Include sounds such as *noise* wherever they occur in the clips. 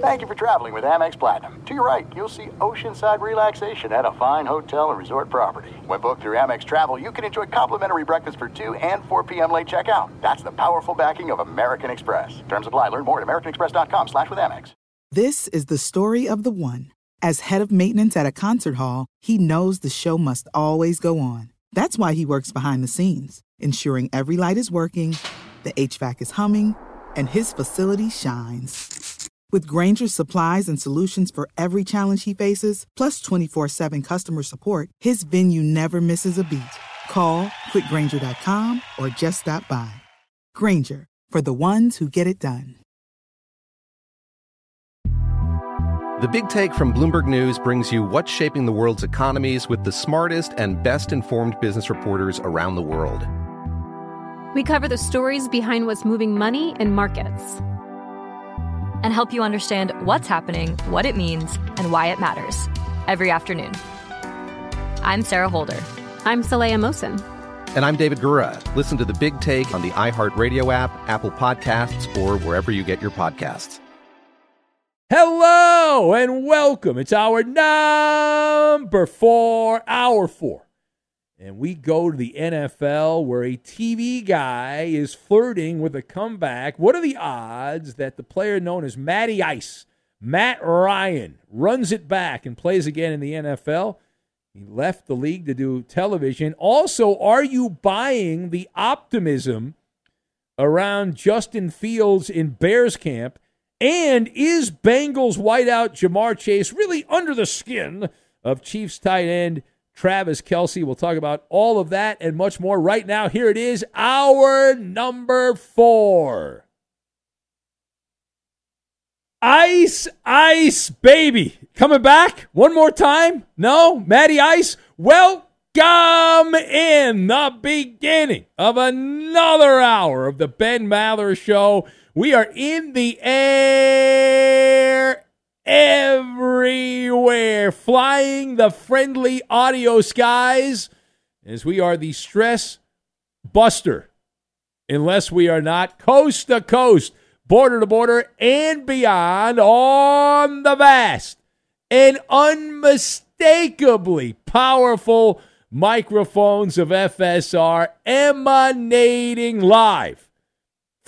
Thank you for traveling with Amex Platinum. To your right, you'll see oceanside relaxation at a fine hotel and resort property. When booked through Amex Travel, you can enjoy complimentary breakfast for 2 and 4 p.m. late checkout. That's the powerful backing of American Express. Terms apply. Learn more at americanexpress.com slash with Amex. This is the story of the one. As head of maintenance at a concert hall, he knows the show must always go on. That's why he works behind the scenes, ensuring every light is working, the HVAC is humming, and his facility shines. With Grainger's supplies and solutions for every challenge he faces, plus 24 7 customer support, his venue never misses a beat. Call click grainger.com or just stop by. Granger, for the ones who get it done. The Big Take from Bloomberg News brings you what's shaping the world's economies with the smartest and best informed business reporters around the world. We cover the stories behind what's moving money and markets and help you understand what's happening, what it means, and why it matters every afternoon. I'm Sarah Holder. I'm Saleha Mohsin. And I'm David Gura. Listen to the big take on the iHeartRadio app, Apple Podcasts, or wherever you get your podcasts. Hello and welcome. It's our number four, hour four. And we go to the NFL where a TV guy is flirting with a comeback. What are the odds that the player known as Matty Ice, Matt Ryan, runs it back and plays again in the NFL? He left the league to do television. Also, are you buying the optimism around Justin Fields in Bears camp? And is Bengals wideout Ja'Marr Chase really under the skin of Chiefs tight end Travis Kelce. We'll talk about all of that and much more right now. Here it is, our number four. Ice, Ice, baby. Coming back one more time? No? Matty Ice? Welcome in the beginning of another hour of the Ben Maller Show. We are in the air everywhere, flying the friendly audio skies as we are the stress buster, unless we are not coast to coast, border to border, and beyond on the vast and unmistakably powerful microphones of FSR emanating live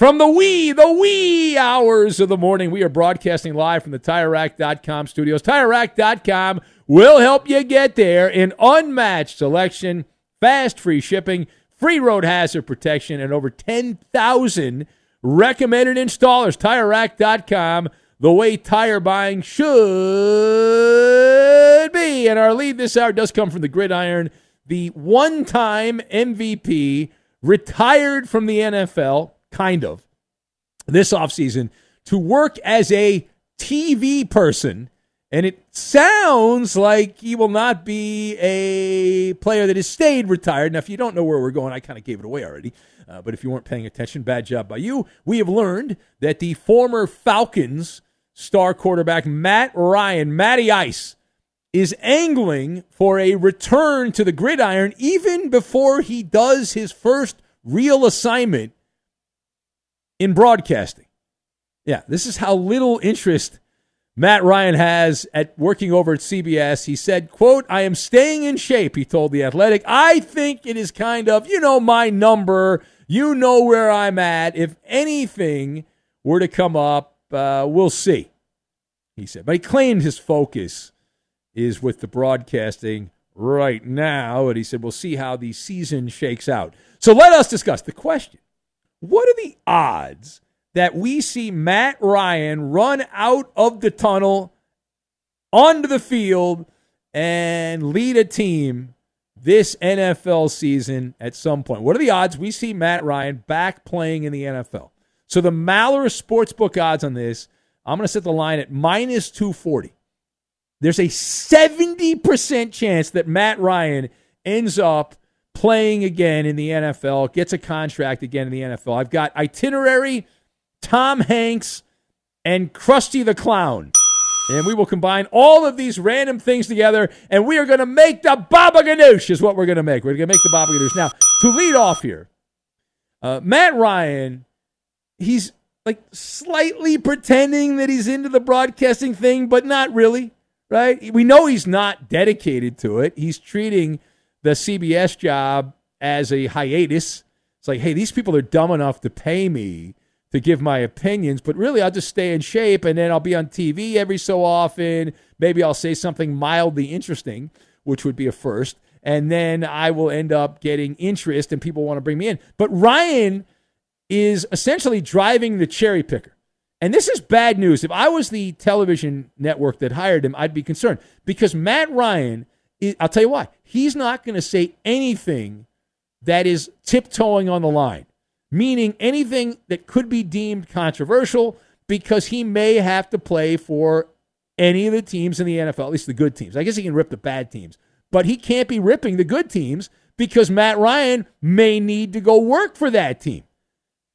from the wee, the wee hours of the morning, we are broadcasting live from the TireRack.com studios. TireRack.com will help you get there in unmatched selection, fast free shipping, free road hazard protection, and over 10,000 recommended installers. TireRack.com, the way tire buying should be. And our lead this hour does come from the gridiron, the one time MVP, retired from the NFL kind of, this offseason to work as a TV person. And it sounds like he will not be a player that has stayed retired. Now, if you don't know where we're going, I kind of gave it away already. Uh, but if you weren't paying attention, bad job by you. We have learned that the former Falcons star quarterback, Matt Ryan, Matty Ice, is angling for a return to the gridiron even before he does his first real assignment in broadcasting. Yeah, this is how little interest Matt Ryan has at working over at CBS. He said, quote, I am staying in shape, he told The Athletic. I think it is kind of, you know, my number. You know where I'm at. If anything were to come up, uh, we'll see, he said. But he claimed his focus is with the broadcasting right now. And he said, we'll see how the season shakes out. So let us discuss the question what are the odds that we see Matt Ryan run out of the tunnel onto the field and lead a team this NFL season at some point? What are the odds we see Matt Ryan back playing in the NFL? So the Maller Sportsbook odds on this I'm going to set the line at minus 240. There's a 70% chance that Matt Ryan ends up playing again in the NFL, gets a contract again in the NFL. I've got itinerary, Tom Hanks, and Krusty the Clown. And we will combine all of these random things together, and we are going to make the Baba Ganoush, is what we're going to make. We're going to make the Baba Ganoush. Now, to lead off here, uh, Matt Ryan, he's like slightly pretending that he's into the broadcasting thing, but not really, right? We know he's not dedicated to it. He's treating the CBS job as a hiatus. It's like, hey, these people are dumb enough to pay me to give my opinions, but really I'll just stay in shape and then I'll be on TV every so often. Maybe I'll say something mildly interesting, which would be a first. And then I will end up getting interest and people want to bring me in. But Ryan is essentially driving the cherry picker. And this is bad news. If I was the television network that hired him, I'd be concerned because Matt Ryan, I'll tell you why, he's not going to say anything that is tiptoeing on the line meaning anything that could be deemed controversial because he may have to play for any of the teams in the NFL, at least the good teams. I guess he can rip the bad teams, but he can't be ripping the good teams because Matt Ryan may need to go work for that team.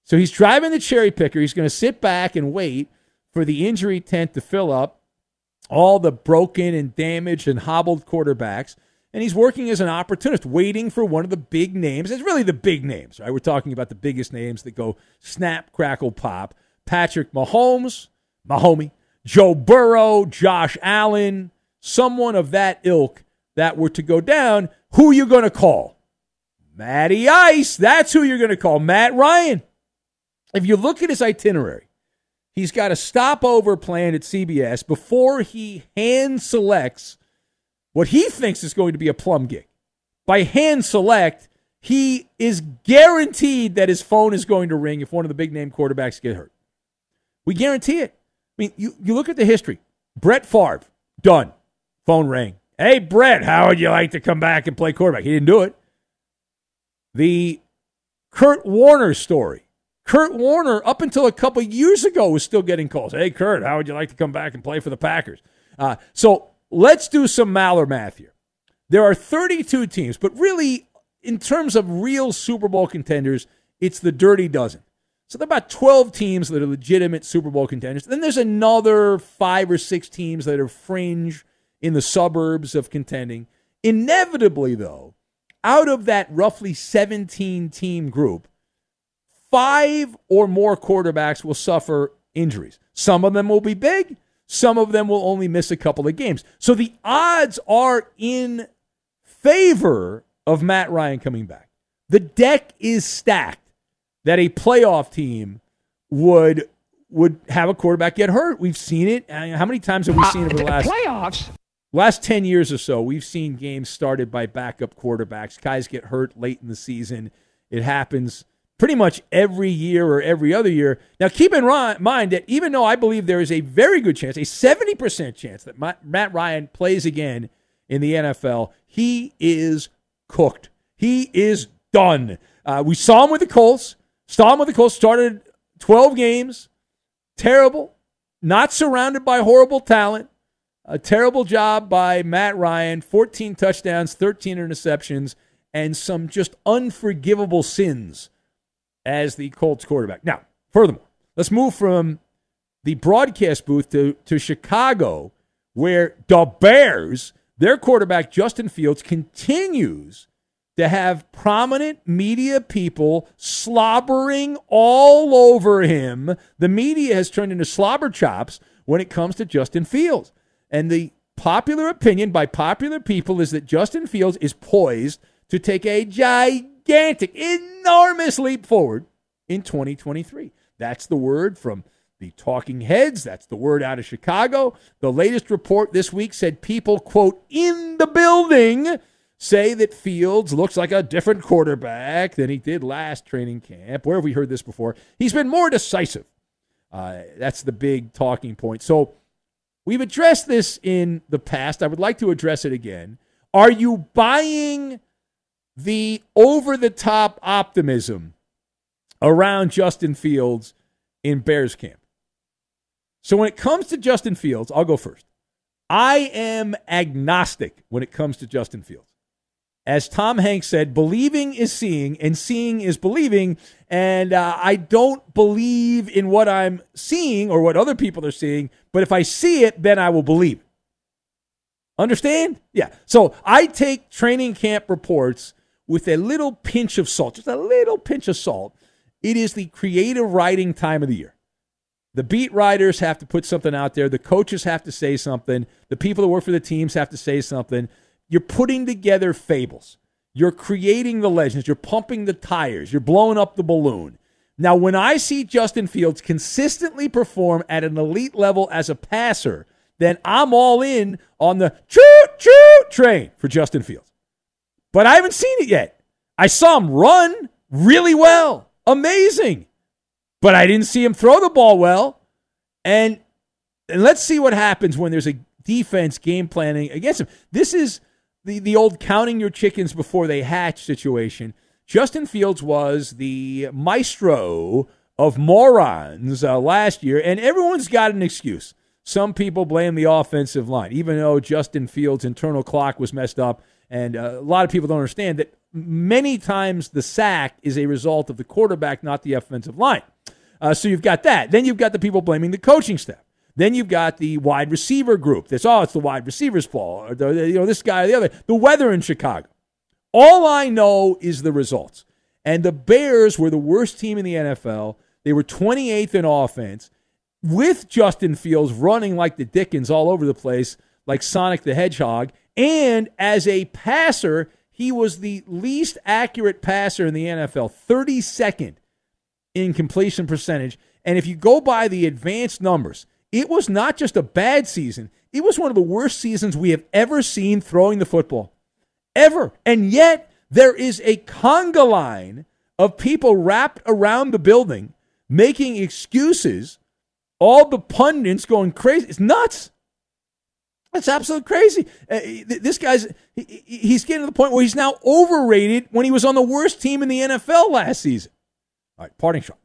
So he's driving the cherry picker. He's going to sit back and wait for the injury tent to fill up all the broken and damaged and hobbled quarterbacks and he's working as an opportunist, waiting for one of the big names. It's really the big names, right? We're talking about the biggest names that go snap, crackle, pop. Patrick Mahomes, Mahomie, Joe Burrow, Josh Allen, someone of that ilk that were to go down. Who are you going to call? Matty Ice. That's who you're going to call. Matt Ryan. If you look at his itinerary, he's got a stopover plan at CBS before he hand selects what he thinks is going to be a plum gig. By hand select, he is guaranteed that his phone is going to ring if one of the big name quarterbacks get hurt. We guarantee it. I mean, you, you look at the history. Brett Favre, done. Phone rang. Hey, Brett, how would you like to come back and play quarterback? He didn't do it. The Kurt Warner story. Kurt Warner, up until a couple years ago, was still getting calls. Hey, Kurt, how would you like to come back and play for the Packers? Uh, so let's do some Maller math here. There are 32 teams, but really, in terms of real Super Bowl contenders, it's the dirty dozen. So there are about 12 teams that are legitimate Super Bowl contenders. Then there's another five or six teams that are fringe in the suburbs of contending. Inevitably, though, out of that roughly 17 team group, five or more quarterbacks will suffer injuries. Some of them will be big, some of them will only miss a couple of games. So the odds are in favor of Matt Ryan coming back. The deck is stacked that a playoff team would would have a quarterback get hurt. We've seen it. Uh, how many times have we uh, seen it over the last playoffs? Last 10 years or so, we've seen games started by backup quarterbacks. Guys get hurt late in the season. It happens pretty much every year or every other year. Now, keep in mind that even though I believe there is a very good chance, a 70% chance that Matt Ryan plays again in the NFL, he is cooked. He is done. Uh, we saw him with the Colts. Saw him with the Colts. Started 12 games. Terrible. Not surrounded by horrible talent. A terrible job by Matt Ryan. 14 touchdowns, 13 interceptions, and some just unforgivable sins as the Colts quarterback. Now, furthermore, let's move from the broadcast booth to, to Chicago, where the Bears, their quarterback, Justin Fields, continues to have prominent media people slobbering all over him. The media has turned into slobber chops when it comes to Justin Fields. And the popular opinion by popular people is that Justin Fields is poised to take a gigantic gigantic, enormous leap forward in 2023. That's the word from the talking heads. That's the word out of Chicago. The latest report this week said people, quote, in the building say that Fields looks like a different quarterback than he did last training camp. Where have we heard this before? He's been more decisive. Uh, that's the big talking point. So we've addressed this in the past. I would like to address it again. Are you buying the over the top optimism around Justin Fields in Bears camp. So when it comes to Justin Fields, I'll go first. I am agnostic when it comes to Justin Fields. As Tom Hanks said, believing is seeing and seeing is believing. And uh, I don't believe in what I'm seeing or what other people are seeing, but if I see it, then I will believe. Understand? Yeah. So I take training camp reports with a little pinch of salt, just a little pinch of salt. It is the creative writing time of the year. The beat writers have to put something out there. The coaches have to say something. The people that work for the teams have to say something. You're putting together fables. You're creating the legends. You're pumping the tires. You're blowing up the balloon. Now, when I see Justin Fields consistently perform at an elite level as a passer, then I'm all in on the choo choo train for Justin Fields. But I haven't seen it yet. I saw him run really well. Amazing. But I didn't see him throw the ball well. And, and let's see what happens when there's a defense game planning against him. This is the, the old counting your chickens before they hatch situation. Justin Fields was the maestro of morons uh, last year, and everyone's got an excuse. Some people blame the offensive line, even though Justin Fields' internal clock was messed up. And uh, a lot of people don't understand that many times the sack is a result of the quarterback, not the offensive line. Uh, so you've got that. Then you've got the people blaming the coaching staff. Then you've got the wide receiver group. That's oh, it's the wide receiver's fault. Or the, you know, this guy or the other. The weather in Chicago. All I know is the results. And the Bears were the worst team in the NFL. They were 28th in offense with Justin Fields running like the Dickens all over the place, like Sonic the Hedgehog. And as a passer, he was the least accurate passer in the NFL, 32nd in completion percentage. And if you go by the advanced numbers, it was not just a bad season, it was one of the worst seasons we have ever seen throwing the football. Ever. And yet, there is a conga line of people wrapped around the building making excuses, all the pundits going crazy. It's nuts. That's absolutely crazy. Uh, this guy's he, he's getting to the point where he's now overrated when he was on the worst team in the NFL last season. All right, parting shot.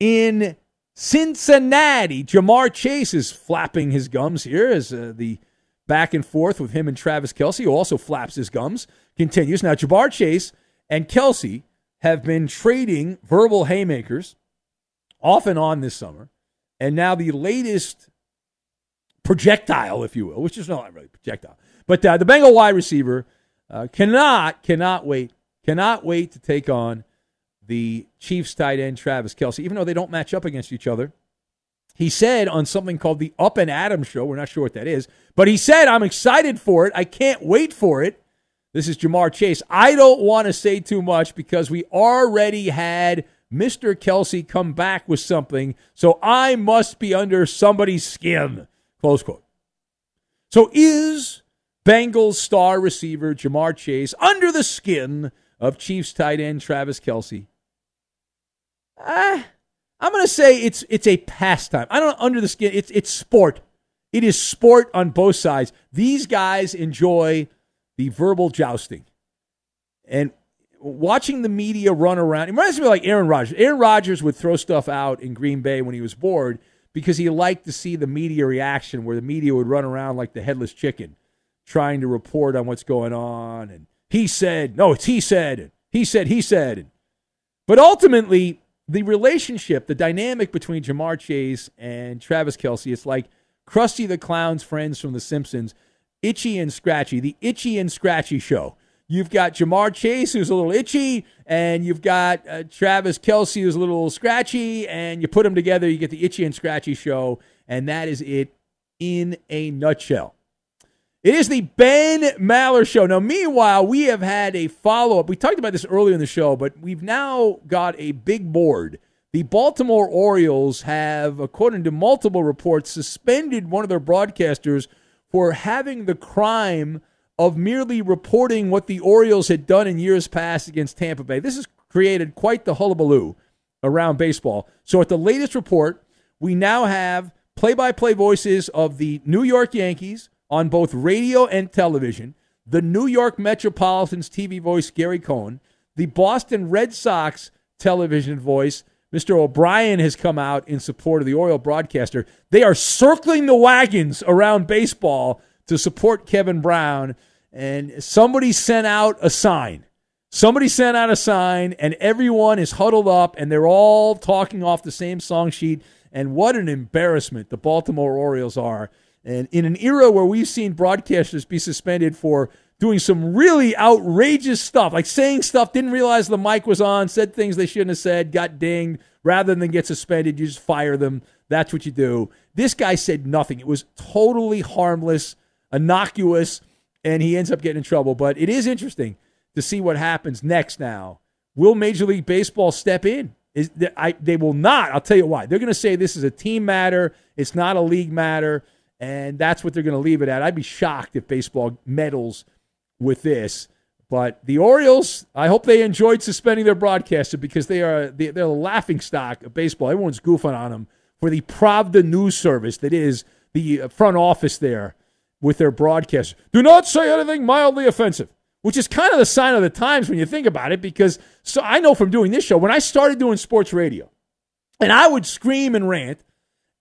In Cincinnati, Ja'Marr Chase is flapping his gums here as uh, the back and forth with him and Travis Kelce, who also flaps his gums, continues. Now, Ja'Marr Chase and Kelce have been trading verbal haymakers off and on this summer. And now the latest projectile, if you will, which is not really projectile, but uh, the Bengal wide receiver uh, cannot, cannot wait, cannot wait to take on the Chiefs tight end Travis Kelce, even though they don't match up against each other. He said on something called the Up and Adam Show, we're not sure what that is, but he said, I'm excited for it. I can't wait for it. This is Ja'Marr Chase. I don't want to say too much because we already had Mr. Kelce come back with something, so I must be under somebody's skin. Close quote. So is Bengals star receiver Ja'Marr Chase under the skin of Chiefs tight end Travis Kelce? Uh, I'm going to say it's it's a pastime. I don't under the skin. It's it's sport. It is sport on both sides. These guys enjoy the verbal jousting, and watching the media run around. It reminds me of like Aaron Rodgers. Aaron Rodgers would throw stuff out in Green Bay when he was bored because he liked to see the media reaction, where the media would run around like the headless chicken, trying to report on what's going on. And he said, "No, it's he said." He said, he said. But ultimately, the relationship, the dynamic between Ja'Marr Chase and Travis Kelce, it's like Krusty the Clown's friends from The Simpsons, Itchy and Scratchy, the Itchy and Scratchy show. You've got Ja'Marr Chase, who's a little itchy, and you've got uh, Travis Kelce, who's a little scratchy, and you put them together, you get the Itchy and Scratchy show, and that is it in a nutshell. It is the Ben Maller Show. Now, meanwhile, we have had a follow up. We talked about this earlier in the show, but we've now got a big board. The Baltimore Orioles have, according to multiple reports, suspended one of their broadcasters for having the crime of merely reporting what the Orioles had done in years past against Tampa Bay. This has created quite the hullabaloo around baseball. So, at the latest report, we now have play by play voices of the New York Yankees on both radio and television, the New York Metropolitans TV voice, Gary Cohen, the Boston Red Sox television voice, Mr. O'Brien has come out in support of the Oriole broadcaster. They are circling the wagons around baseball to support Kevin Brown. And somebody sent out a sign. Somebody sent out a sign, and everyone is huddled up, and they're all talking off the same song sheet. And what an embarrassment the Baltimore Orioles are. And in an era where we've seen broadcasters be suspended for doing some really outrageous stuff, like saying stuff, didn't realize the mic was on, said things they shouldn't have said, got dinged. Rather than get suspended, you just fire them. That's what you do. This guy said nothing. It was totally harmless, innocuous, and he ends up getting in trouble. But it is interesting to see what happens next now. Will Major League Baseball step in? Is I, they will not. I'll tell you why. They're going to say this is a team matter. It's not a league matter, and that's what they're going to leave it at. I'd be shocked if baseball meddles with this. But the Orioles, I hope they enjoyed suspending their broadcaster because they are they're the laughing stock of baseball. Everyone's goofing on them for the Pravda news service that is the uh, front office there with their broadcaster. Do not say anything mildly offensive, which is kind of the sign of the times when you think about it. Because so I know from doing this show when I started doing sports radio, and I would scream and rant,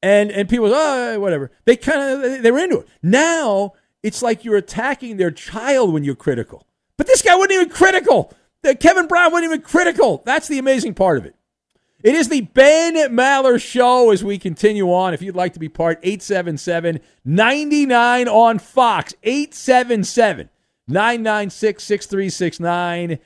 and and people, oh whatever, they kind of they were into it. Now it's like you're attacking their child when you're critical. But this guy wasn't even critical. Kevin Brown wasn't even critical. That's the amazing part of it. It is the Ben Maller Show as we continue on. If you'd like to be part, 877 99 on Fox. 877 996 6369.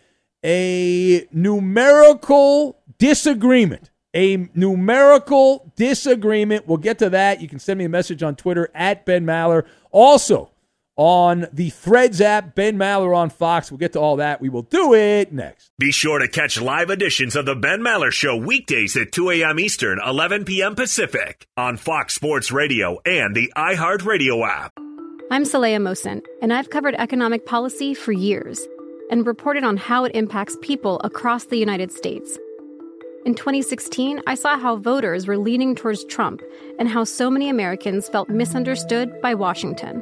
A numerical disagreement. A numerical disagreement. We'll get to that. You can send me a message on Twitter at Ben Maller. Also, on the Threads app. Ben Maller on Fox. We'll get to all that. We will do it next. Be sure to catch live editions of the Ben Maller Show weekdays at 2 a.m. Eastern, 11 p.m. Pacific on Fox Sports Radio and the iHeartRadio app. I'm Saleha Mohsin, and I've covered economic policy for years and reported on how it impacts people across the United States. In 2016, I saw how voters were leaning towards Trump and how so many Americans felt misunderstood by Washington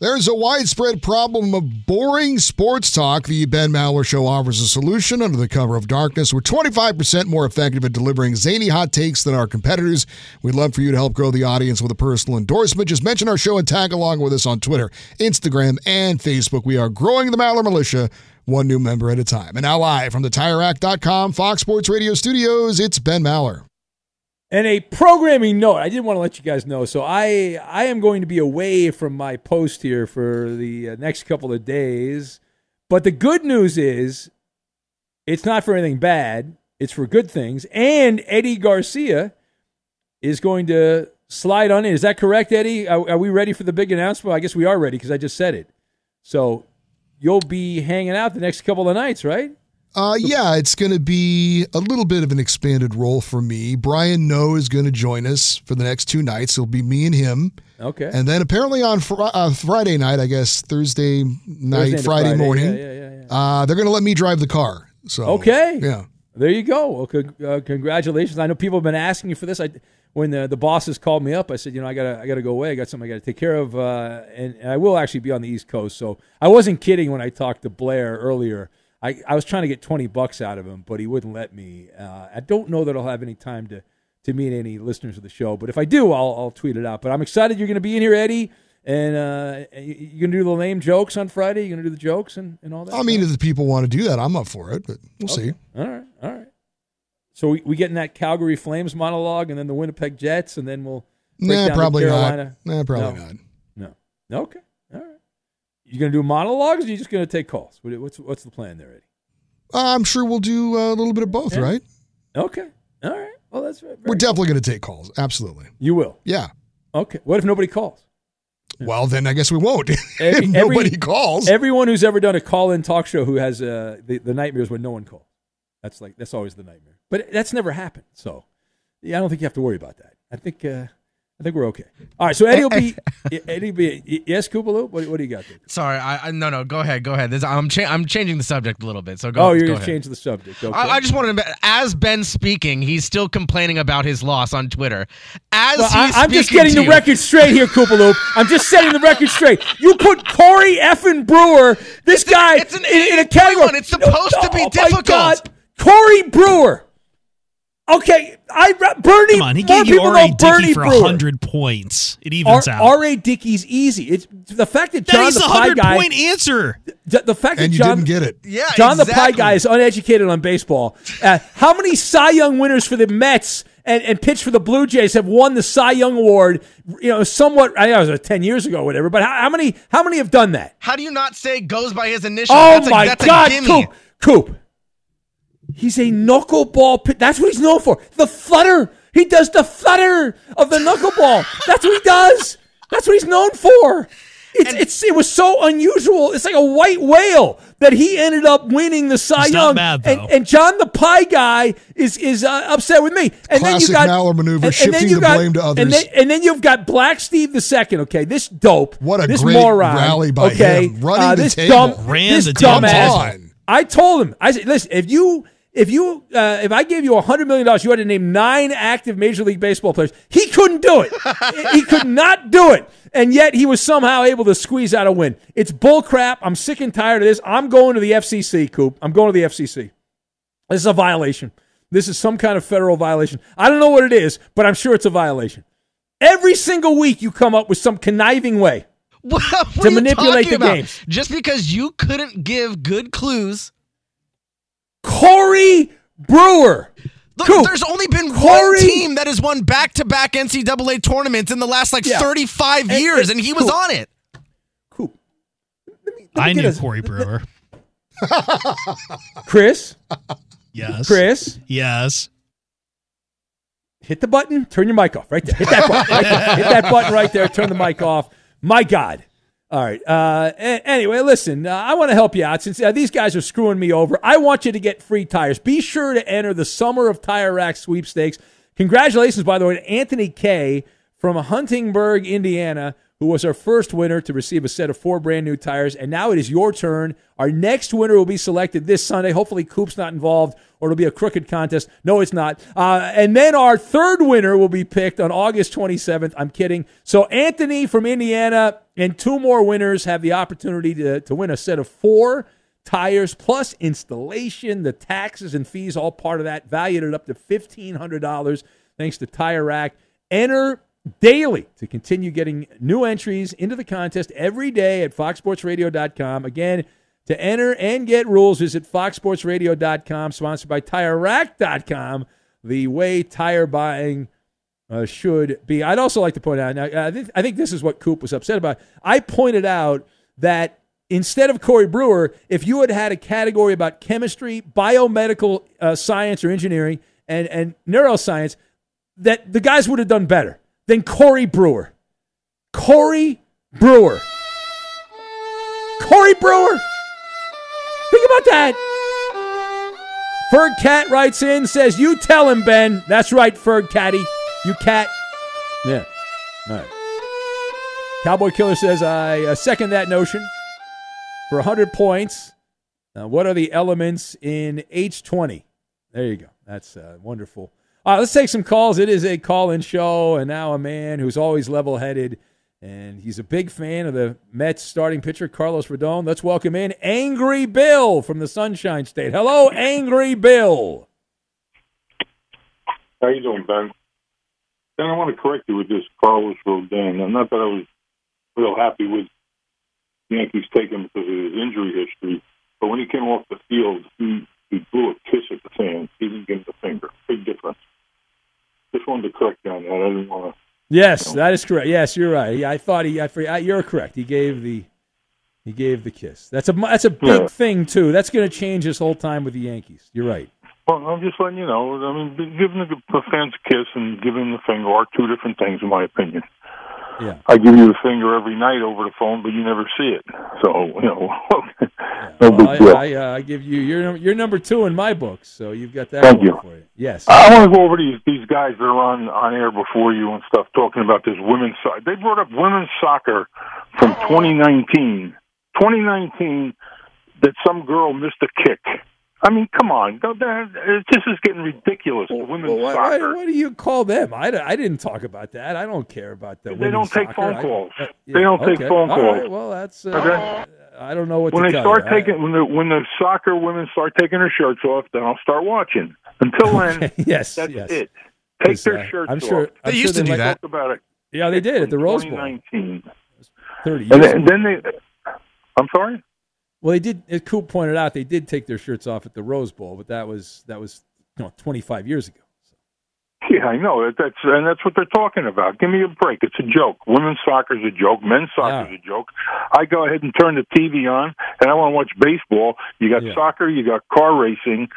There's a widespread problem of boring sports talk. The Ben Maller Show offers a solution under the cover of darkness. We're 25% more effective at delivering zany hot takes than our competitors. We'd love for you to help grow the audience with a personal endorsement. Just mention our show and tag along with us on Twitter, Instagram, and Facebook. We are growing the Maller Militia one new member at a time. And now live from the TireRack.com Fox Sports Radio studios, it's Ben Maller. And a programming note, I did want to let you guys know. So I I am going to be away from my post here for the uh, next couple of days. But the good news is it's not for anything bad. It's for good things. And Eddie Garcia is going to slide on in. Is that correct, Eddie? Are, are we ready for the big announcement? Well, I guess we are ready because I just said it. So you'll be hanging out the next couple of nights, right? Uh, yeah, it's going to be a little bit of an expanded role for me. Brian Noe is going to join us for the next two nights. It'll be me and him. Okay. And then apparently on fr- uh, Friday night, I guess Thursday night, Thursday Friday, Friday. morning, Yeah, yeah, yeah, Uh, they're going to let me drive the car. So Okay. yeah. There you go. Well, uh, congratulations. I know people have been asking you for this. I, when the, the bosses called me up, I said, you know, I gotta I gotta go away. I got something I gotta take care of, uh, and, and I will actually be on the East Coast. So I wasn't kidding when I talked to Blair earlier. I, I was trying to get twenty bucks out of him, but he wouldn't let me. Uh, I don't know that I'll have any time to to meet any listeners of the show, but if I do, I'll I'll tweet it out. But I'm excited you're going to be in here, Eddie. And uh, you're gonna do the lame jokes on Friday? You're gonna do the jokes and, and all that? I mean, if the people want to do that, I'm up for it, but we'll see. All right, all right. So we, we get in that Calgary Flames monologue, and then the Winnipeg Jets, and then we'll Nah, probably not. Nah, probably No. not. No. Okay. You gonna do monologues, or you just gonna take calls? What's what's the plan there, Eddie? Uh, I'm sure we'll do a little bit of both, Yeah. right? Okay. All right. Well, that's We're definitely going to take calls. Absolutely. You will. Yeah. Okay. What if nobody calls? Well, then I guess we won't. *laughs* Every- if nobody every- calls. Everyone who's ever done a call-in talk show who has uh, the the nightmares when no one calls. That's like that's always the nightmare. But that's never happened. So yeah, I don't think you have to worry about that. I think uh, I think we're okay. All right. So Eddie will be *laughs* Eddie will be yes, Koopaloo. What, what do you got there? Sorry, I, I no no. Go ahead, go ahead. This, I'm cha- I'm changing the subject a little bit. So go. oh, you're go gonna change the subject. Okay. I, I just wanted to. As Ben speaking, he's still complaining about his loss on Twitter. As Well, he's I, am just getting the record straight here, Koopaloop. I'm just setting the record straight. You put Corey effing Brewer, this guy, it's an in, in a category. It's supposed to be Oh, my difficult. God. Corey Brewer. Okay, I Bernie. Come on, he gave you R.A. know Bernie Dickey for Brewer. 100 points. It evens out. R.A. Dickey's easy. It's the fact that That John is the a Pie 100 guy. point answer. The, the fact that And you John didn't get it. Yeah, John the Pie guy is uneducated on baseball. Uh, how many Cy Young winners for the Mets and, and pitched for the Blue Jays have won the Cy Young award? You know, somewhat. I know it was ten years ago, or whatever. But how, how many? How many have done that? How do you not say goes by his initials? Oh that's a, my that's God, a gimme. Coop, Coop. He's a knuckleball. Pit. That's what he's known for. The flutter. He does the flutter of the knuckleball. That's what he does. That's what he's known for. It's, it's it was so unusual. It's like a white whale that he ended up winning the Cy He's not Young. mad, and, though. and John the Pie guy is is uh, upset with me. And then you Classic got Maller maneuver, and- and then shifting you the got- blame to And others. then, and then you've got Black Steve the second. Okay, this dope. What a this great moron, rally by okay, him, running uh, the this table. dumb, Ran this the table. dumbass. I told him. I said, listen, if you if you uh, if I gave you hundred million dollars, you had to name nine active Major League Baseball players. He couldn't do it. *laughs* he could not do it, and yet he was somehow able to squeeze out a win. It's bull crap. I'm sick and tired of this. I'm going to the FCC, Coop. I'm going to the FCC. This is a violation. This is some kind of federal violation. I don't know what it is, but I'm sure it's a violation. Every single week, you come up with some conniving way. *laughs* What, what To manipulate the about? games. Just because you couldn't give good clues. Corey Brewer. Look, Coop. there's only been one team that has won back-to-back NCAA tournaments in the last like Yeah. 35 And- years, and and he was on it. Cool. I get knew us- Corey Brewer. *laughs* Chris, Yes. Chris, Yes. hit the button. Turn your mic off right there. Hit that button. Right there. Hit that button right there. Turn the mic off. My God. All right. Uh, anyway, listen, uh, I want to help you out since uh, these guys are screwing me over. I want you to get free tires. Be sure to enter the Summer of Tire Rack sweepstakes. Congratulations, by the way, to Anthony K from Huntingburg, Indiana, who was our first winner to receive a set of four brand new tires. And now it is your turn. Our next winner will be selected this Sunday. Hopefully, Coop's not involved or it'll be a crooked contest. No, it's not. Uh, and then our third winner will be picked on August 27th. I'm kidding. So, Anthony from Indiana and two more winners have the opportunity to, to win a set of four tires plus installation, the taxes and fees, all part of that, valued at up to $1,500 thanks to Tire Rack. Enter daily to continue getting new entries into the contest every day at foxsportsradio.com. Again, to enter and get rules, visit foxsportsradio.com, sponsored by TireRack.com, the way tire buying uh, should be. I'd also like to point out, now, I, think, I think this is what Coop was upset about. I pointed out that instead of Corey Brewer, if you had had a category about chemistry, biomedical uh, science or engineering, and, and neuroscience, that the guys would have done better than Corey Brewer. Corey Brewer. Corey Brewer. Think about that. Ferg Cat writes in, says, You tell him, Ben. That's right, Ferg Catty. You cat. Yeah. All right. Cowboy Killer says, I uh, second that notion. For 100 points, uh, what are the elements in H20? There you go. That's uh, wonderful. All right, let's take some calls. It is a call in show, and now a man who's always level headed, and he's a big fan of the Mets starting pitcher, Carlos Rodon. Let's welcome in Angry Bill from the Sunshine State. Hello, Angry Bill. How you doing, Ben? Ben, I want to correct you with this Carlos Rodon. Not that I was real happy with Yankees taking because of his injury history, but when he came off the field, he, he blew a kiss at the fans. He didn't give him the finger. Big difference. Just wanted to correct you on that. I didn't want to. Yes, that is correct. Yes, you're right. Yeah, I thought he. I forgot. You're correct. He gave the. He gave the kiss. That's a that's a big Yeah. thing too. That's going to change his whole time with the Yankees. You're right. Well, I'm just letting you know. I mean, giving the, the fans a kiss and giving the finger are two different things, in my opinion. Yeah. I give you the finger every night over the phone, but you never see it. So you know, *laughs* no Well, big I, deal. I, uh, I give you you're you're number two in my books, so you've got that. Thank you. For you. Yes. I want to go over these these guys that are on on air before you and stuff, talking about this women's. so- They brought up women's soccer from 2019. 2019 that some girl missed a kick. I mean, come on, don't that, it- this is getting ridiculous. the women's Well, why, soccer. why, why do you call them? I, d- I didn't talk about that. I don't care about that. They don't take phone I- calls. uh, They don't take phone All calls. right, Well, that's. Uh, Okay. I don't know what when to they tell start you. I- taking when the when the soccer women start taking their shirts off, then I'll start watching. Until *laughs* then, yes, that's yes. it. Take their uh, shirts I'm sure- off. I'm They sure used to do that. About it. Yeah, they did at the Rose Bowl. 2019. 30 years And then, then they. I'm sorry. Well, they did. As Coop pointed out, they did take their shirts off at the Rose Bowl, but that was that was you know 25 years ago. Yeah, I know. That's and that's what they're talking about. Give me a break. It's a joke. Women's soccer is a joke. Men's soccer's a joke. I go ahead and turn the TV on, and I want to watch baseball. You got soccer. You got car racing.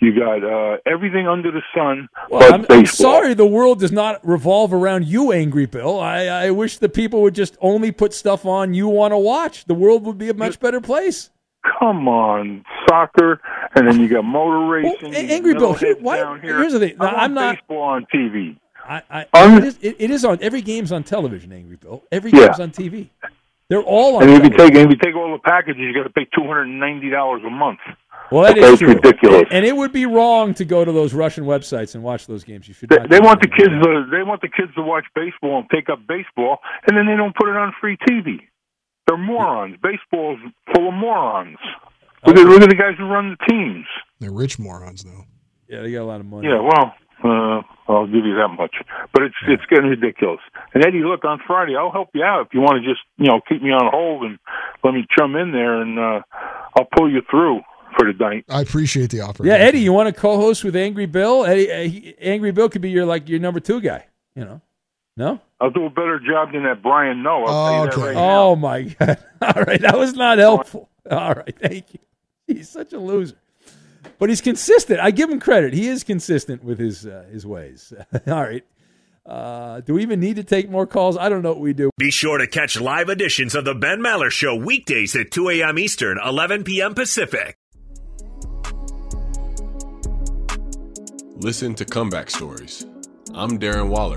You got uh, everything under the sun. Well, but I'm, I'm sorry the world does not revolve around you, Angry Bill. I, I wish the people would just only put stuff on you want to watch. The world would be a much better place. Come on, soccer, and then you got motor oh, racing. A- you Angry Bill, here- why- here. here's the thing. Now, I'm not- baseball on TV. I, I, I'm- it, is, it, it is on every game's on television. Angry Bill, every Yeah. game's on TV. They're all on. And if you television. take if you take all the packages, you got to pay two hundred and ninety dollars a month. well, that That's is true. ridiculous. And it would be wrong to go to those Russian websites and watch those games. You should. They, they want the kids to they want the kids to watch baseball and take up baseball, and then they don't put it on free TV. They're morons. Baseball's full of morons. Look at, look at the guys who run the teams. They're rich morons, though. Yeah, they got a lot of money. Yeah, well, uh, I'll give you that much. But it's it's getting ridiculous. And Eddie, look on Friday, I'll help you out if you want to just you know keep me on hold and let me chum in there, and uh, I'll pull you through for the night. I appreciate the offer. Yeah, Eddie, you want to co-host with Angry Bill? Eddie, uh, Angry Bill could be your like your number two guy. You know, no? I'll do a better job than that Brian Noe. I'll tell you that right now. Oh my God! *laughs* All right, that was not helpful. All right, thank you. He's such a loser, but he's consistent. I give him credit. He is consistent with his uh, his ways. *laughs* All right. Uh, do we even need to take more calls? I don't know what we do. Be sure to catch live editions of the Ben Maller Show weekdays at 2 a.m. Eastern, 11 p.m. Pacific. Listen to comeback stories. I'm Darren Waller.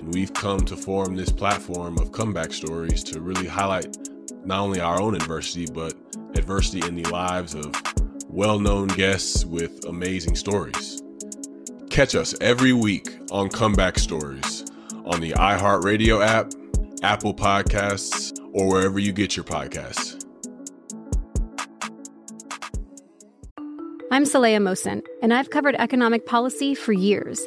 And we've come to form this platform of comeback stories to really highlight not only our own adversity, but adversity in the lives of well known guests with amazing stories. Catch us every week on Comeback Stories on the iHeartRadio app, Apple Podcasts, or wherever you get your podcasts. I'm Saleha Mohsin, and I've covered economic policy for years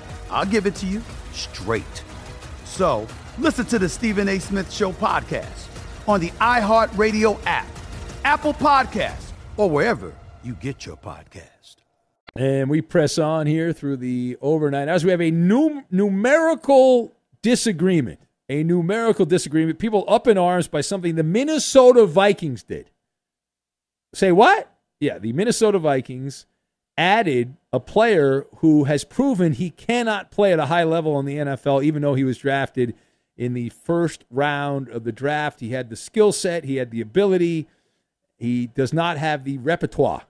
I'll give it to you straight. So listen to the Stephen A. Smith Show podcast on the iHeartRadio app, Apple Podcasts, or wherever you get your podcast. And we press on here through the overnight as we have a num- numerical disagreement. A numerical disagreement. People up in arms by something the Minnesota Vikings did. Say what? Yeah, the Minnesota Vikings added a player who has proven he cannot play at a high level in the NFL, even though he was drafted in the first round of the draft. He had the skill set, he had the ability. He does not have the repertoire,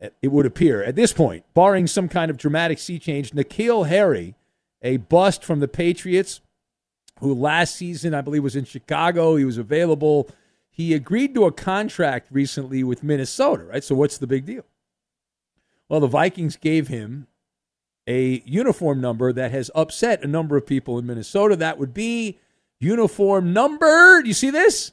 it would appear, at this point, barring some kind of dramatic sea change. N'Keal Harry, a bust from the Patriots, who last season, I believe, was in Chicago. He was available. He agreed to a contract recently with Minnesota, right? So, what's the big deal? Well, the Vikings gave him a uniform number that has upset a number of people in Minnesota. That would be uniform number, do you see this?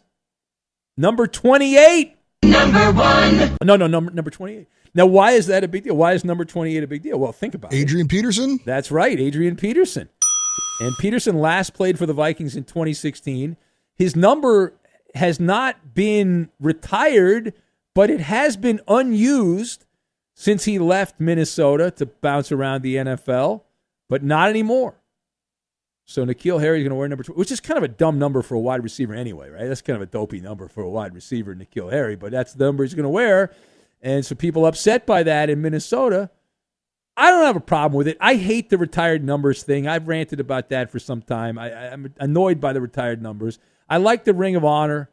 Number 28. Number one. No, no, number number 28. Now, why is that a big deal? Why is number 28 a big deal? Well, think about it. Adrian Peterson? That's right, Adrian Peterson. And Peterson last played for the Vikings in 2016. His number has not been retired, but it has been unused since he left Minnesota to bounce around the NFL, but not anymore. So N'Keal Harry is going to wear number two, which is kind of a dumb number for a wide receiver anyway, right? That's kind of a dopey number for a wide receiver, N'Keal Harry, but that's the number he's going to wear. And so people upset by that in Minnesota. I don't have a problem with it. I hate the retired numbers thing. I've ranted about that for some time. I, I'm annoyed by the retired numbers. I like the Ring of Honor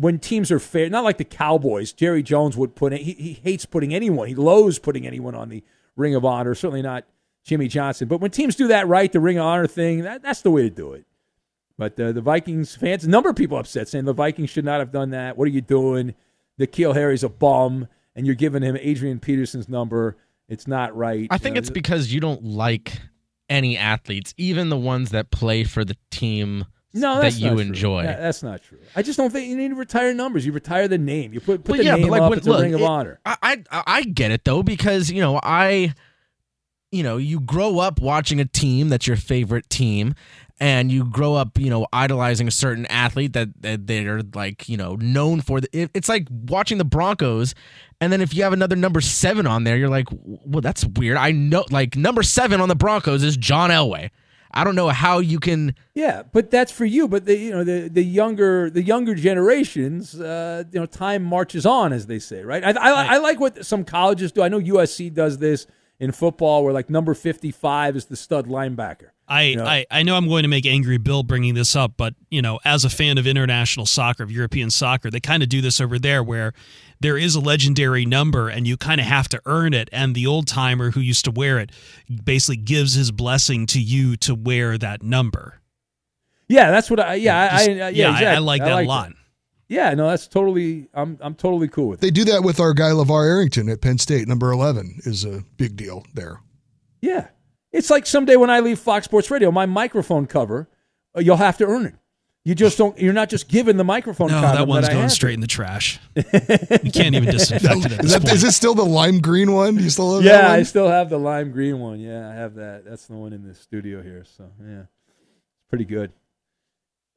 when teams are fair. Not like the Cowboys. Jerry Jones would put it. He, he hates putting anyone. He loathes putting anyone on the Ring of Honor. Certainly not Jimmy Johnson. But when teams do that right, the Ring of Honor thing, that, that's the way to do it. But uh, the Vikings fans, a number of people upset saying the Vikings should not have done that. What are you doing? N'Keal Harry's a bum, and you're giving him Adrian Peterson's number. It's not right. I think Uh, it's because you don't like any athletes, even the ones that play for the team no, that that's you enjoy. That- that's not true. I just don't think you need to retire numbers. You retire the name. You put put Well, the yeah, name but like up. it's a look, Ring of it- Honor. I, I I get it though because you know I, you know, you grow up watching a team that's your favorite team, and you grow up you know idolizing a certain athlete that, that they're like you know known for. The, it, it's like watching the Broncos, and then if you have another number seven on there, you're like, well, that's weird. I know like number seven on the Broncos is John Elway. I don't know how you can. Yeah, but that's for you. But the you know the the younger the younger generations, uh, you know, time marches on, as they say, right? I, I, I like what some colleges do. I know USC does this in football, where like number fifty five is the stud linebacker. I, You know? I, I know I'm going to make angry Bill bringing this up, but you know, as a fan of international soccer, of European soccer, they kind of do this over there where there is a legendary number and you kind of have to earn it. And the old timer who used to wear it basically gives his blessing to you to wear that number. Yeah, that's what I. Yeah, I, Just- I, yeah, yeah, I- I like that a lot. Yeah, no, that's totally. I'm I'm totally cool with it. They do that with our guy LaVar Arrington at Penn State. Number 11 is a big deal there. Yeah, it's like someday when I leave Fox Sports Radio, my microphone cover, uh, you'll have to earn it. You just don't. You're not just given the microphone. No, that one's I going straight in the trash. you can't even disinfect it at *laughs* Is, this that, point. is it still the lime green one? Do you still have Yeah, that I still have the lime green one. Yeah, I have that. That's the one in the studio here. So yeah, it's pretty good.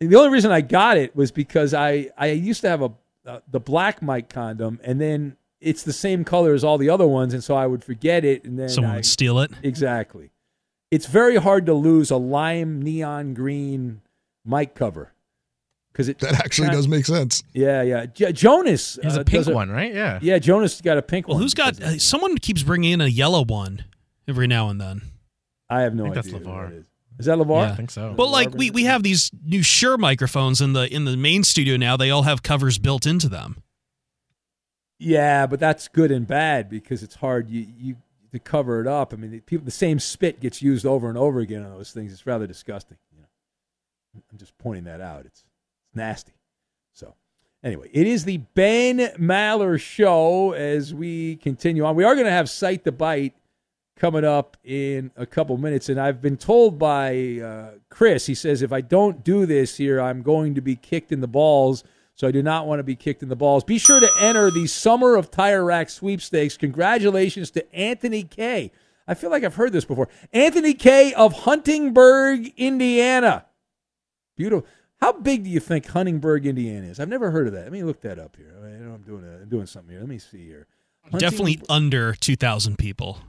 And the only reason I got it was because I I used to have a uh, the black mic condom, and then it's the same color as all the other ones, and so I would forget it, and then Someone I- would steal it. Exactly. It's very hard to lose a lime neon green mic cover because it That actually does make sense. Yeah, yeah. J- Jonas He's uh, a pink does one, right? Yeah. Yeah, Jonas got a pink Well, one. who's got? Uh, someone keeps bringing in a yellow one every now and then. I have no I think that's idea. who LeVar. That is. Is that Levar? I think so. But like we, we have these new Shure microphones in the in the main studio now. They all have covers built into them. Yeah, but that's good and bad because it's hard you you to cover it up. I mean, the people the same spit gets used over and over again on those things. It's rather disgusting. You know, I'm just pointing that out. It's it's nasty. So anyway, it is the Ben Maller show as we continue on. We are going to have Cite the Bite coming up in a couple minutes, and I've been told by uh, Chris. He says if I don't do this here, I'm going to be kicked in the balls. So I do not want to be kicked in the balls. Be sure to enter the Summer of Tire Rack sweepstakes. Congratulations to Anthony K. I feel like I've heard this before. Anthony K. of Huntingburg, Indiana. Beautiful. How big do you think Huntingburg, Indiana is? I've never heard of that. Let me look that up here. I know I'm doing a, I'm doing something here. Let me see here. Definitely under two thousand people.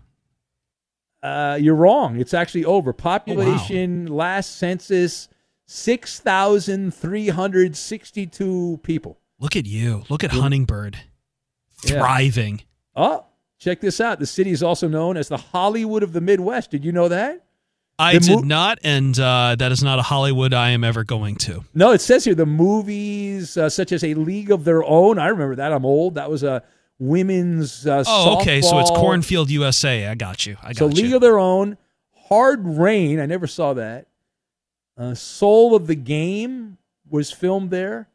Uh, you're wrong. It's actually over. Population last census six thousand three hundred sixty-two people. Look at you. Look at Huntingburg Yeah. thriving. Oh, check this out. The city is also known as the Hollywood of the Midwest. Did you know that? I The did mo- not, and uh, that is not a Hollywood I am ever going to. No, it says here the movies uh, such as A League of Their Own. I remember that. I'm old. That was a women's. Uh, Oh, okay. So it's. Cornfield, USA. I got you. I got you. So you. League of Their Own, Hard Rain. I never saw that. Uh, Soul of the Game was filmed there.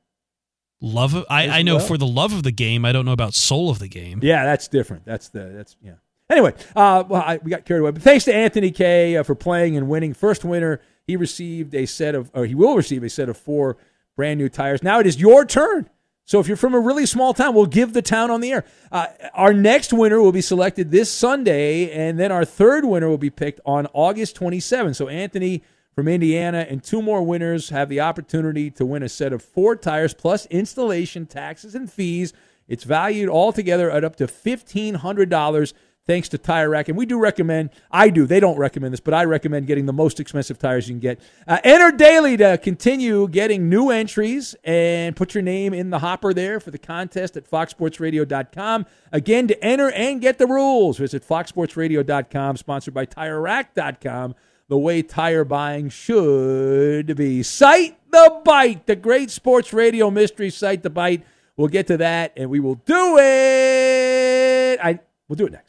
Love of, I, I know well. for the love of the game. I don't know about soul of the game. Yeah, that's different. That's the that's yeah. Anyway, uh, well, I, we got carried away. But thanks to Anthony K uh, for playing and winning. First winner, he received a set of, or he will receive a set of four brand new tires. Now it is your turn. So if you're from a really small town, we'll give the town on the air. Uh, our next winner will be selected this Sunday, and then our third winner will be picked on August 27. So Anthony from Indiana and two more winners have the opportunity to win a set of four tires plus installation taxes and fees. It's valued altogether at up to $1,500 thanks to Tire Rack. And we do recommend, I do, they don't recommend this, but I recommend getting the most expensive tires you can get. Uh, enter daily to continue getting new entries and put your name in the hopper there for the contest at foxsportsradio.com. Again, to enter and get the rules, visit foxsportsradio.com, sponsored by TireRack.com. The way tire buying should be. Cite the Bite, the great sports radio mystery Cite the Bite. We'll get to that and we will do it. I we'll do it next.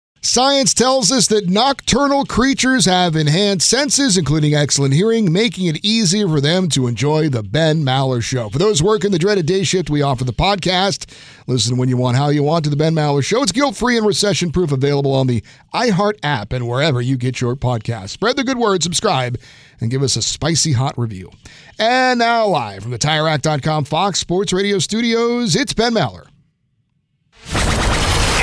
Science tells us that nocturnal creatures have enhanced senses, including excellent hearing, making it easier for them to enjoy the Ben Maller Show. For those working the dreaded day shift, we offer the podcast. Listen when you want, how you want to the Ben Maller Show. It's guilt free and recession proof, available on the iHeart app and wherever you get your podcast. Spread the good word, subscribe, and give us a spicy hot review. And now, live from the TireRack.com Fox Sports Radio studios, it's Ben Maller.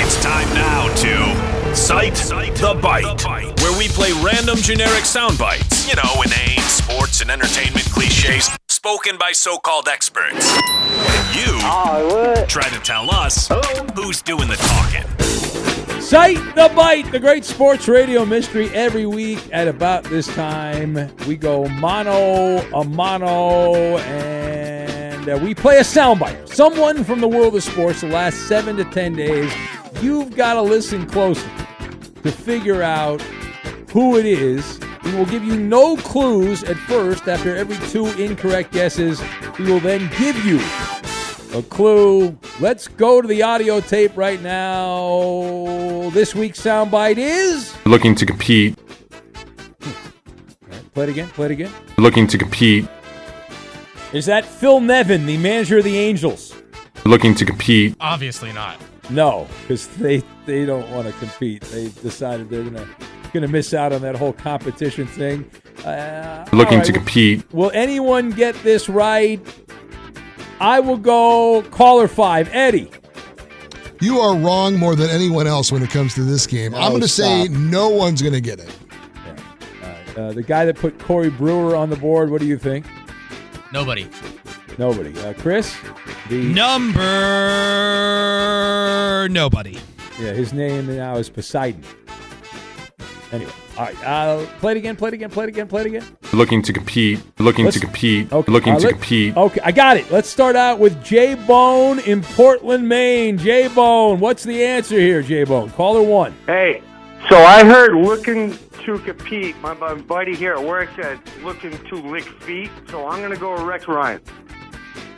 It's time now to Cite the Bite, where we play random generic sound bites. You know, inane sports and entertainment cliches spoken by so called experts. And you try to tell us who's doing the talking. Cite the Bite, the great sports radio mystery. Every week at about this time, we go mono a mono, and uh, we play a soundbite. Someone from the world of sports the last seven to ten days. You've got to listen closely to figure out who it is. We will give you no clues at first. After every two incorrect guesses, we will then give you a clue. Let's go to the audio tape right now. This week's soundbite is Looking to compete. play it again. Play it again. Looking to compete. Is that Phil Nevin, the manager of the Angels? Looking to compete. Obviously not. No, because they they don't want to compete. They decided they're gonna gonna miss out on that whole competition thing. Uh, Looking all to compete. Will anyone get this right? I will go caller five, Eddie. You are wrong more than anyone else when it comes to this game. I'm going to say no one's going to get it. Uh, the guy that put Corey Brewer on the board. What do you think? Nobody. Nobody. Uh, Chris. The Number nobody. Yeah, his name now is Poseidon. Anyway, all right. Uh, play it again. Play it again. Play it again. Play it again. Looking to compete. Looking Let's- to compete. Okay, Looking uh, to let- compete. Okay, I got it. Let's start out with J Bone in Portland, Maine. J Bone, what's the answer here, J Bone? Caller one. Hey, so I heard looking to compete. My, my buddy here at work said looking to lick feet. So I'm going to go with Rex Ryan.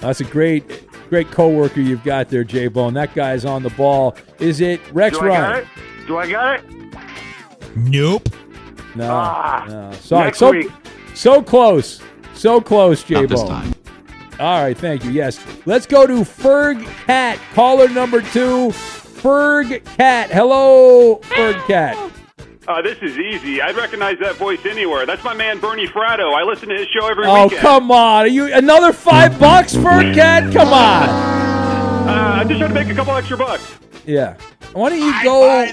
That's a great, great coworker you've got there, J Bone. That guy's on the ball. Is it Rex Do I Ryan? got it? Do I got it? Nope. No, Ah, no. Sorry, next so week. so close, so close, J Bone. All right, thank you. Yes, let's go to Ferg Cat, caller number two. Ferg Cat, hello, Ferg Cat. Uh, this is easy. I'd recognize that voice anywhere. That's my man Bernie Fratto. I listen to his show every Oh weekend. come on! Are you another five bucks, Ferg Cat? Come on. Uh, I'm just trying to make a couple extra bucks. Yeah. Why don't you go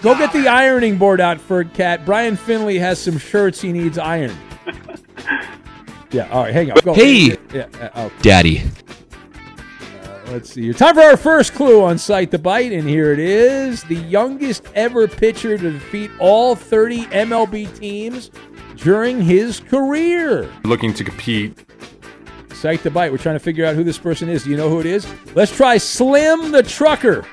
go get the ironing board out, Ferg Cat? Brian Finley has some shirts he needs ironed. *laughs* yeah. All right. Hang on. Go. Hey. Yeah. uh, okay. Daddy. Let's see. Time for our first clue on Cite the Bite, and here it is: the youngest ever pitcher to defeat all 30 MLB teams during his career. Looking to compete. Cite the Bite. We're trying to figure out who this person is. Do you know who it is? Let's try Slim the Trucker.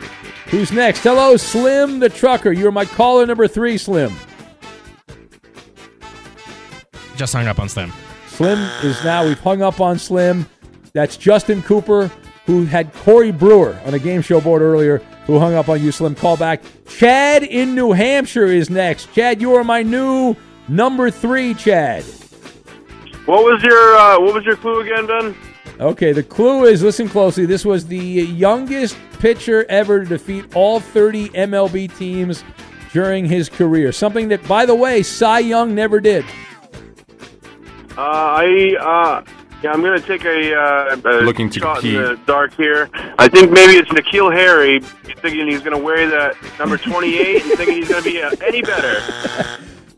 Who's next? Hello, Slim the Trucker. You're my caller number three, Slim. Just hung up on Slim. Slim is now, we've hung up on Slim. That's Justin Cooper, who had Corey Brewer on a game show board earlier, who hung up on you, Slim. Call back. Chad in New Hampshire is next. Chad, you are my new number three, Chad. What was your uh, What was your clue again, Ben? Okay, the clue is listen closely. This was the youngest pitcher ever to defeat all 30 MLB teams during his career. Something that, by the way, Cy Young never did. Uh, I uh, yeah, I'm gonna take a, uh, a Looking to shot in the dark here. I think maybe it's N'Keal Harry, thinking he's gonna wear that number *laughs* 28 and thinking he's gonna be uh, any better.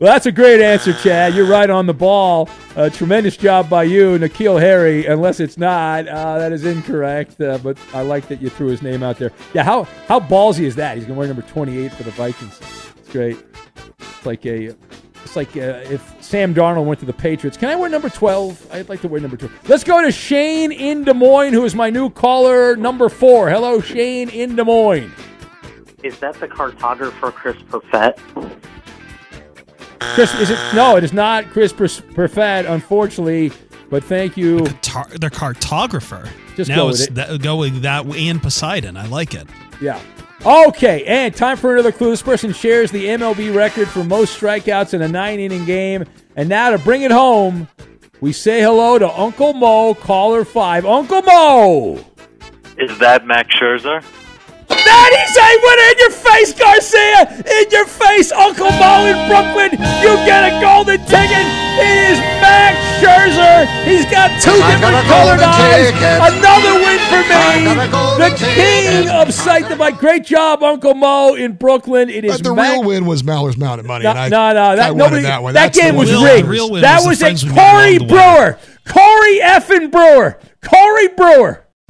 Well, that's a great answer, Chad. You're right on the ball. Uh, tremendous job by you, N'Keal Harry. Unless it's not, uh, that is incorrect. Uh, but I like that you threw his name out there. Yeah, how how ballsy is that? He's going to wear number 28 for the Vikings. It's great. It's like a, it's like uh, if Sam Darnold went to the Patriots. Can I wear number 12? I'd like to wear number 12. Let's go to Shane in Des Moines, who is my new caller, number four. Hello, Shane in Des Moines. Is that the cartographer Chris Perfett? Chris, is it? No, it is not Chris Per- Perfett, unfortunately. But thank you. Tar- the cartographer. Just now go with it's it. That, go with that and Poseidon. I like it. Yeah. Okay, and time for another clue. This person shares the MLB record for most strikeouts in a nine inning game. And now to bring it home, we say hello to Uncle Mo, caller five. Uncle Mo! Is that Max Scherzer? That is a winner in your face, Garcia! In your face, Uncle Mo in Brooklyn! You get a golden ticket! It is Max Scherzer! He's got two I different a colored eyes! ticket. Another win for me! got a golden The king ticket. of Cite the Bike. Great job, Uncle Mo in Brooklyn. It is But the Max- real win was Maller's Mountain Money. no, and I, no, no, that wanted nobody. that one. That game was one. rigged. real win that was was a friends Corey along the way. Brewer. Corey effing Brewer. Corey Brewer.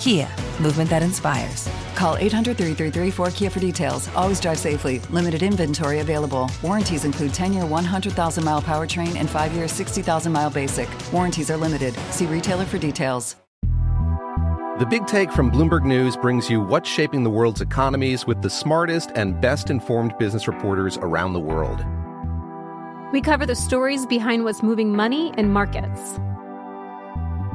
Kia, movement that inspires. Call 800 333 4KIA for details. Always drive safely. Limited inventory available. Warranties include 10 year 100,000 mile powertrain and 5 year 60,000 mile basic. Warranties are limited. See retailer for details. The Big Take from Bloomberg News brings you what's shaping the world's economies with the smartest and best informed business reporters around the world. We cover the stories behind what's moving money and markets.